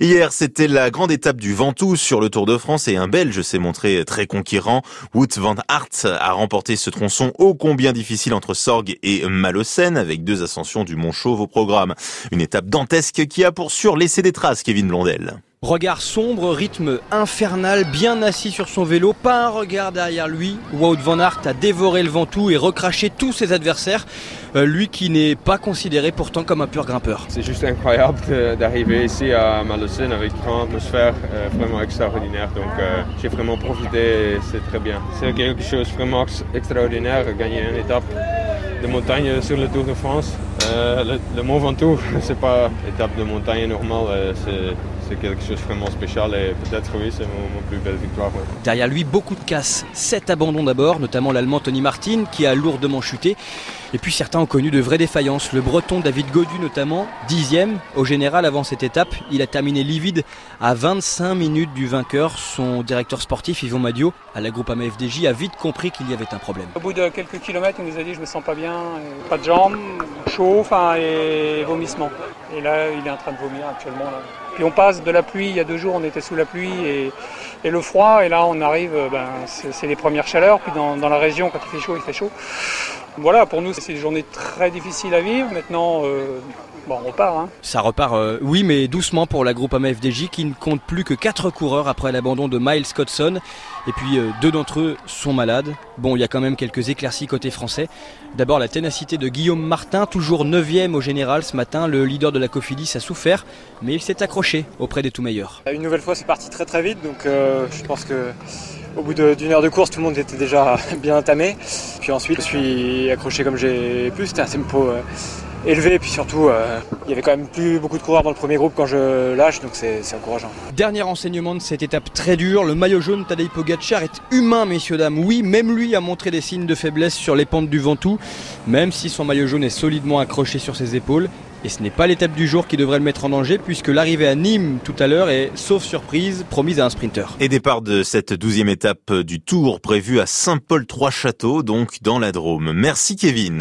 Hier, c'était la grande étape du Ventoux sur le Tour de France et un Belge s'est montré très conquérant. Wout van Aert a remporté ce tronçon ô combien difficile entre Sorgue et Malocène avec deux ascensions du Mont Chauve au programme. Une étape dantesque qui a pour sûr laissé des traces, Kevin Blondel. Regard sombre, rythme infernal, bien assis sur son vélo, pas un regard derrière lui. Wout van Aert a dévoré le Ventoux et recraché tous ses adversaires. Euh, lui qui n'est pas considéré pourtant comme un pur grimpeur. C'est juste incroyable d'arriver ici à Malocène avec une atmosphère euh, vraiment extraordinaire. Donc euh, j'ai vraiment profité, c'est très bien. C'est quelque chose vraiment extraordinaire, gagner une étape de montagne sur le Tour de France. le, le, Mont Ventoux, c'est pas une étape de montagne normale, c'est c'est quelque chose de vraiment spécial et peut-être oui, c'est mon, plus belle victoire. Derrière lui, beaucoup de casse. Sept abandons d'abord, notamment l'Allemand Tony Martin qui a lourdement chuté. Et puis certains ont connu de vraies défaillances. Le Breton David Godu notamment, dixième au général avant cette étape. Il a terminé livide à 25 minutes du vainqueur. Son directeur sportif Yvon Madio à la groupe AMFDJ a vite compris qu'il y avait un problème. Au bout de quelques kilomètres, il nous a dit je me sens pas bien, pas de jambes, chaud, enfin et vomissement. Et là, il est en train de vomir actuellement. Puis on passe de la pluie, il y a deux jours on était sous la pluie et, le froid, et là on arrive, ben, c'est les premières chaleurs, puis dans, la région quand il fait chaud, il fait chaud. Voilà, pour nous c'est une journée très difficile à vivre. Maintenant, euh, bon, on repart. Hein. Ça repart, euh, oui, mais doucement pour la groupe AMFDJ qui ne compte plus que 4 coureurs après l'abandon de Miles Scottson. Et puis euh, deux d'entre eux sont malades. Bon, il y a quand même quelques éclaircies côté français. D'abord la ténacité de Guillaume Martin, toujours 9ème au général ce matin. Le leader de la Cofidis a souffert, mais il s'est accroché auprès des tout meilleurs. Une nouvelle fois, c'est parti très très vite, donc je pense que au bout d'une heure de course, tout le monde était déjà bien entamé. Puis ensuite, je suis accroché comme j'ai pu. C'était un tempo euh, élevé. Puis surtout, euh, il y avait quand même plus beaucoup de coureurs dans le premier groupe quand je lâche, donc c'est encourageant. Dernier enseignement de cette étape très dure. Le maillot jaune Tadej Pogacar est humain, messieurs dames. Oui, même lui a montré des signes de faiblesse sur les pentes du Ventoux, même si son maillot jaune est solidement accroché sur ses épaules. Et ce n'est pas l'étape du jour qui devrait le mettre en danger puisque l'arrivée à Nîmes tout à l'heure est, sauf surprise, promise à un sprinter. Et départ de cette douzième étape du Tour prévue à Saint-Paul-Trois-Châteaux, donc dans la Drôme. Merci Kevin.